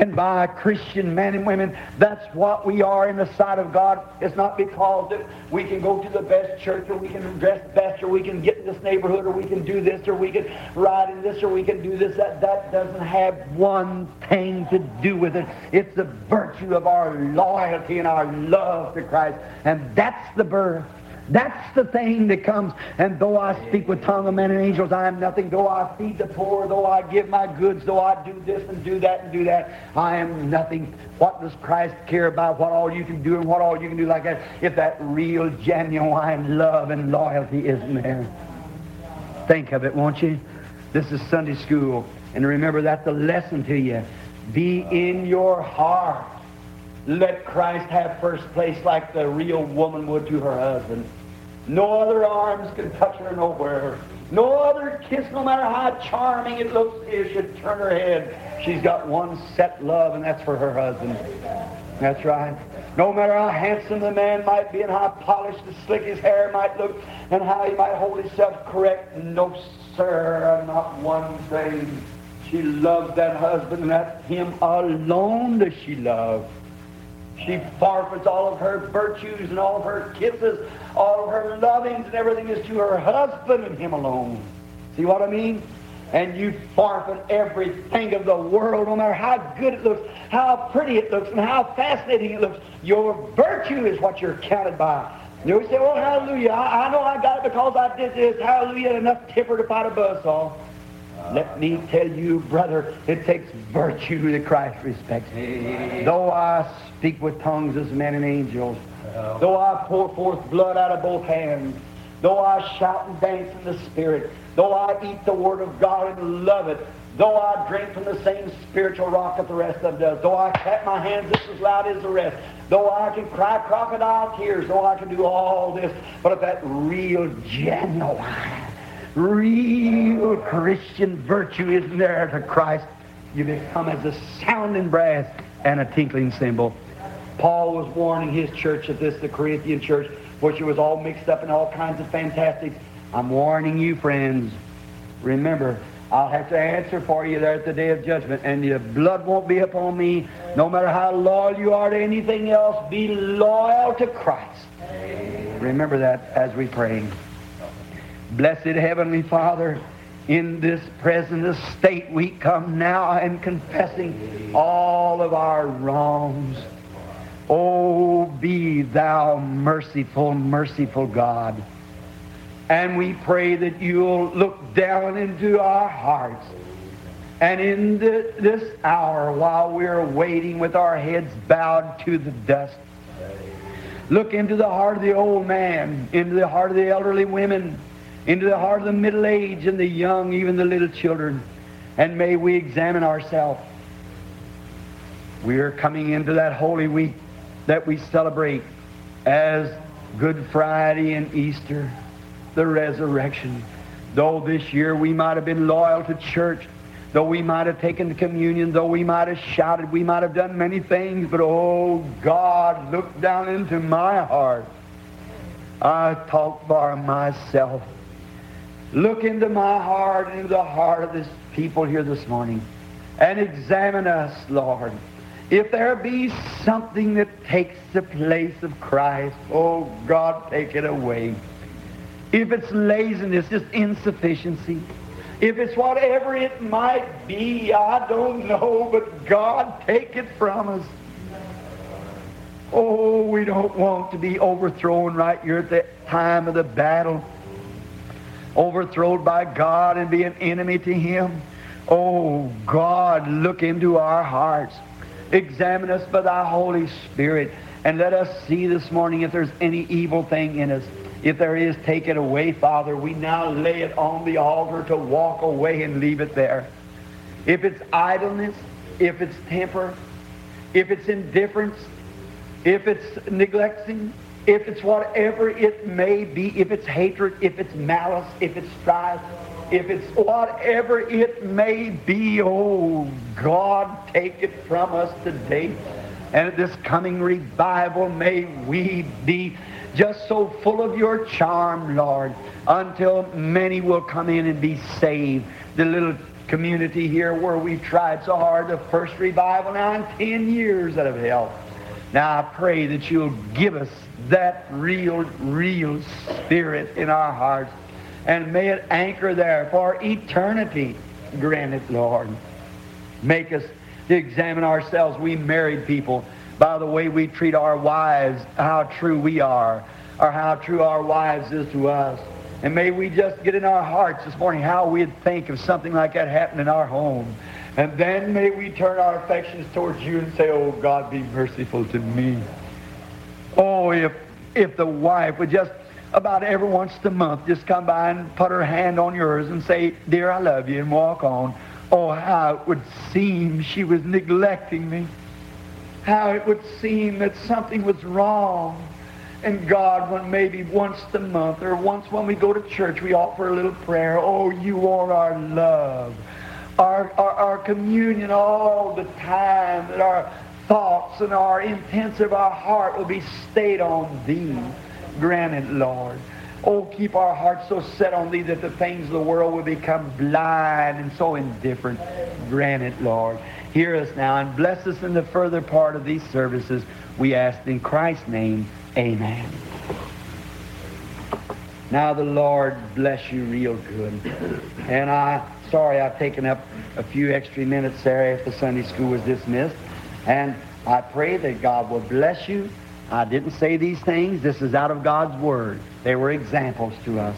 and by Christian men and women. That's what we are in the sight of God. It's not because we can go to the best church or we can dress best or we can get in this neighborhood or we can do this or we can ride in this or we can do this. That, that doesn't have one thing to do with it. It's the virtue of our loyalty and our love to Christ. And that's the birth. That's the thing that comes. And though I speak with tongue of men and angels, I am nothing. Though I feed the poor, though I give my goods, though I do this and do that and do that, I am nothing. What does Christ care about what all you can do and what all you can do like that if that real, genuine love and loyalty isn't there? Think of it, won't you? This is Sunday school. And remember, that's a lesson to you. Be in your heart. Let Christ have first place like the real woman would to her husband. No other arms can touch her nowhere. No other kiss, no matter how charming it looks, it should turn her head. She's got one set love, and that's for her husband. That's right. No matter how handsome the man might be and how polished and slick his hair might look and how he might hold himself correct, no, sir, not one thing. She loves that husband, and that's him alone does she love. She forfeits all of her virtues and all of her kisses, all of her lovings and everything is to her husband and him alone. See what I mean? And you forfeit everything of the world, no matter how good it looks, how pretty it looks, and how fascinating it looks. Your virtue is what you're counted by. You say, well, hallelujah. I, I know I got it because I did this. Hallelujah. Enough tipper to fight a buzzsaw. Let me tell you, brother, it takes virtue that Christ respects. Though I speak with tongues as men and angels, though I pour forth blood out of both hands, though I shout and dance in the Spirit, though I eat the Word of God and love it, though I drink from the same spiritual rock that the rest of them does, though I clap my hands just as loud as the rest, though I can cry crocodile tears, though I can do all this, but if that real, genuine, real Christian virtue isn't there to Christ, you become as a sounding brass and a tinkling cymbal. Paul was warning his church of this, the Corinthian church, which was all mixed up in all kinds of fantastics. I'm warning you, friends. Remember, I'll have to answer for you there at the day of judgment, and your blood won't be upon me. No matter how loyal you are to anything else, be loyal to Christ. Remember that as we pray. Blessed Heavenly Father, in this present estate we come now and confessing all of our wrongs. Oh, be thou merciful, merciful God. And we pray that you'll look down into our hearts. And in the, this hour, while we're waiting with our heads bowed to the dust, look into the heart of the old man, into the heart of the elderly women, into the heart of the middle age and the young, even the little children. And may we examine ourselves. We are coming into that holy week that we celebrate as Good Friday and Easter, the resurrection. Though this year we might have been loyal to church, though we might have taken communion, though we might have shouted, we might have done many things, but oh God, look down into my heart. I talk for myself. Look into my heart into the heart of this people here this morning and examine us, Lord. If there be something that takes the place of Christ, oh God, take it away. If it's laziness, just insufficiency, if it's whatever it might be, I don't know, but God, take it from us. Oh, we don't want to be overthrown right here at the time of the battle. Overthrown by God and be an enemy to Him. Oh, God, look into our hearts. Examine us by thy Holy Spirit and let us see this morning if there's any evil thing in us. If there is, take it away, Father. We now lay it on the altar to walk away and leave it there. If it's idleness, if it's temper, if it's indifference, if it's neglecting, if it's whatever it may be, if it's hatred, if it's malice, if it's strife, if it's whatever it may be, oh God, take it from us today. And at this coming revival, may we be just so full of your charm, Lord, until many will come in and be saved. The little community here where we've tried so hard, the first revival now in 10 years that have held. Now I pray that you'll give us that real, real spirit in our hearts and may it anchor there for eternity. Grant it, Lord. Make us to examine ourselves, we married people, by the way we treat our wives, how true we are, or how true our wives is to us. And may we just get in our hearts this morning how we'd think of something like that happened in our home. And then may we turn our affections towards you and say, Oh, God, be merciful to me. Oh, if, if the wife would just about every once a month just come by and put her hand on yours and say, Dear, I love you, and walk on. Oh, how it would seem she was neglecting me. How it would seem that something was wrong. And God, when maybe once a month or once when we go to church, we offer a little prayer. Oh, you are our love, our, our, our communion all the time, that our thoughts and our intents of our heart will be stayed on thee. Granted, Lord. Oh, keep our hearts so set on thee that the things of the world will become blind and so indifferent. Granted, Lord. Hear us now and bless us in the further part of these services. We ask in Christ's name, amen. Now the Lord bless you real good. And I, sorry I've taken up a few extra minutes there after Sunday school was dismissed. And I pray that God will bless you. I didn't say these things. This is out of God's Word. They were examples to us.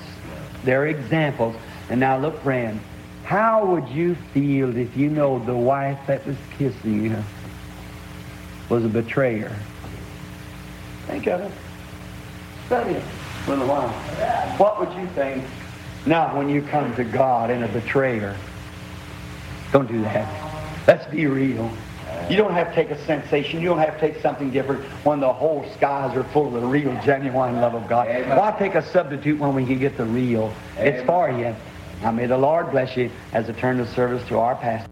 They're examples. And now look, friend, How would you feel if you know the wife that was kissing you was a betrayer? Think of it. Study it for a while. What would you think now when you come to God in a betrayer? Don't do that. Let's be real. You don't have to take a sensation. You don't have to take something different when the whole skies are full of the real, genuine love of God. Why take a substitute when we can get the real? It's for you. Now may the Lord bless you as a turn of service to our pastor.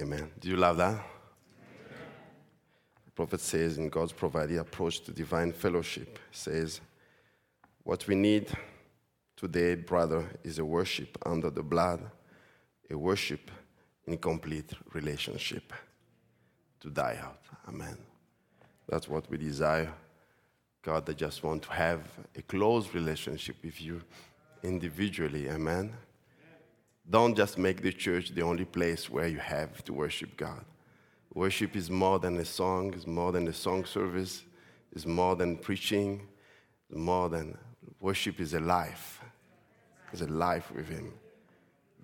Amen. Do you love that? The prophet says in God's provided approach to divine fellowship, says, What we need today, brother, is a worship under the blood, a worship in complete relationship to die out. Amen. That's what we desire. God, I just want to have a close relationship with you individually. Amen. Don't just make the church the only place where you have to worship God. Worship is more than a song, it's more than a song service, it's more than preaching, it's more than worship is a life. It's a life with Him.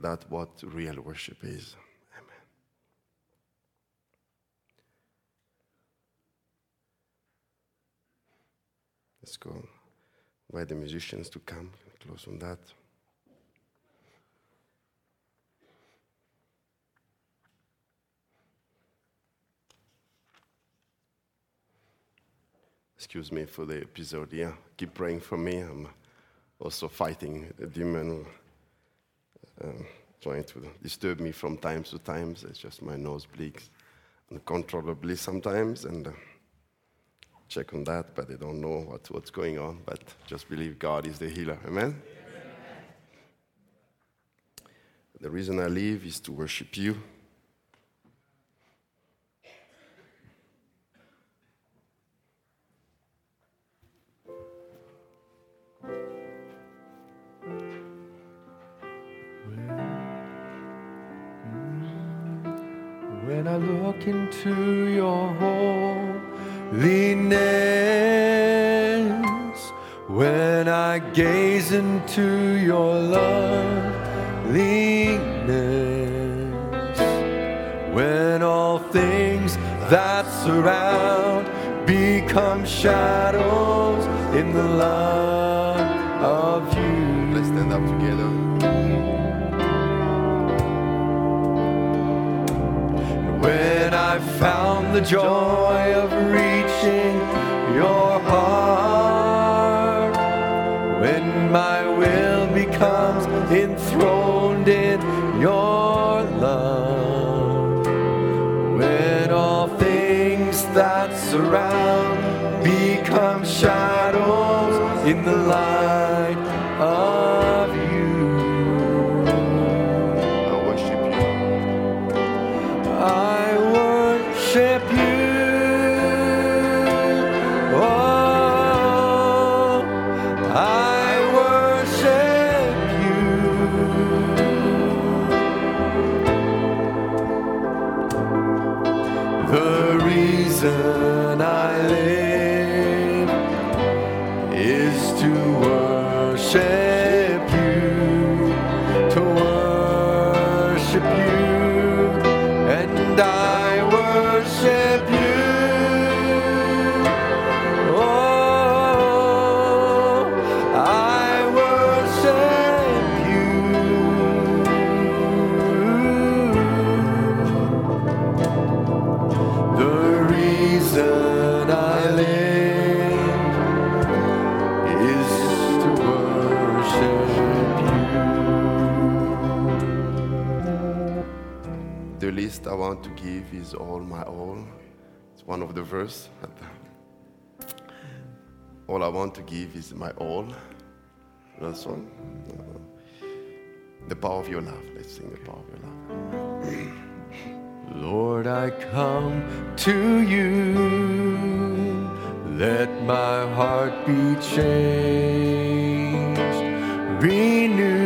That's what real worship is. Amen. Let's go. Invite the musicians to come. Close on that. Excuse me for the episode. Yeah, keep praying for me. I'm also fighting a demon um, trying to disturb me from time to time. It's just my nose bleeds uncontrollably sometimes, and uh, check on that. But I don't know what, what's going on. But just believe God is the healer. Amen. The reason I live is to worship you. Gaze reason is all my all. It's one of the verse. Uh, all I want to give is my all. That's all. The power of your love. Let's sing the power of your love. Lord, I come to you. Let my heart be changed, renewed.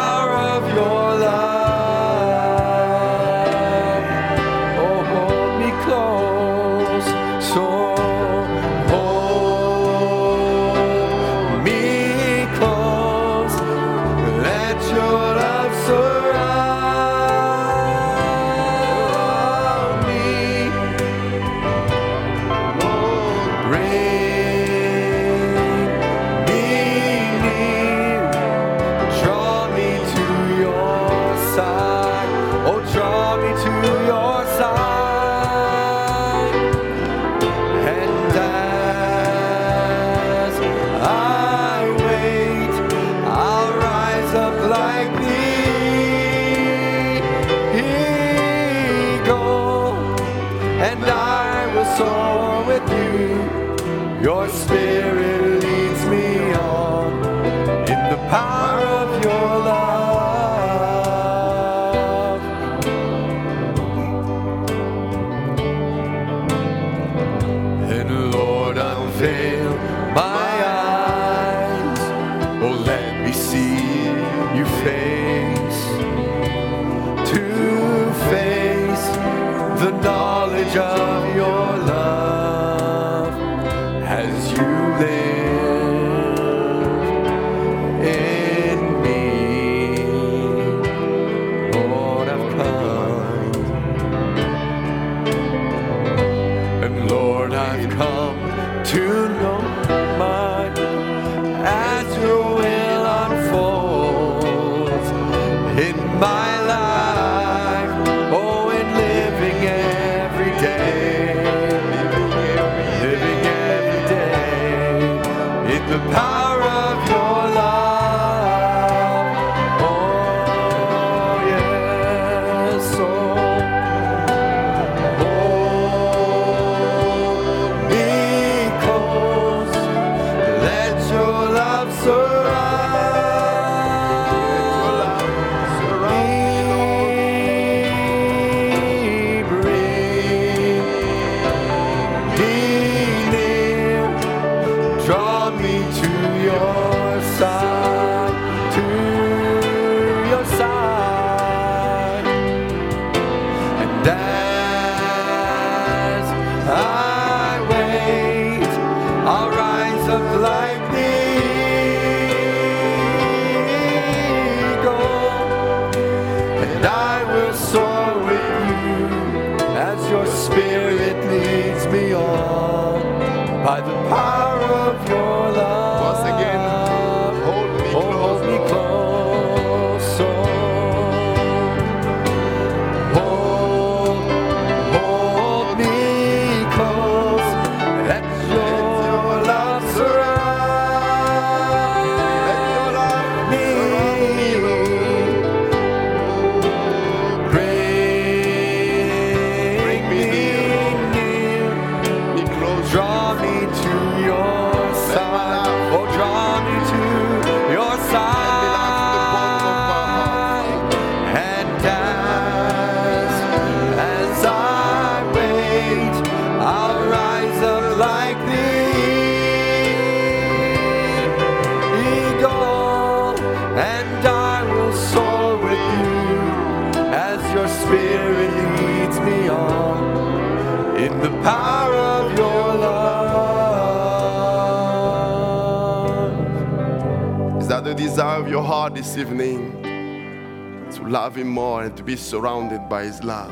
to be surrounded by His love.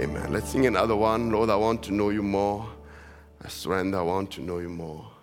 Amen. Let's sing another one. Lord, I want to know you more. I surrender, I want to know you more.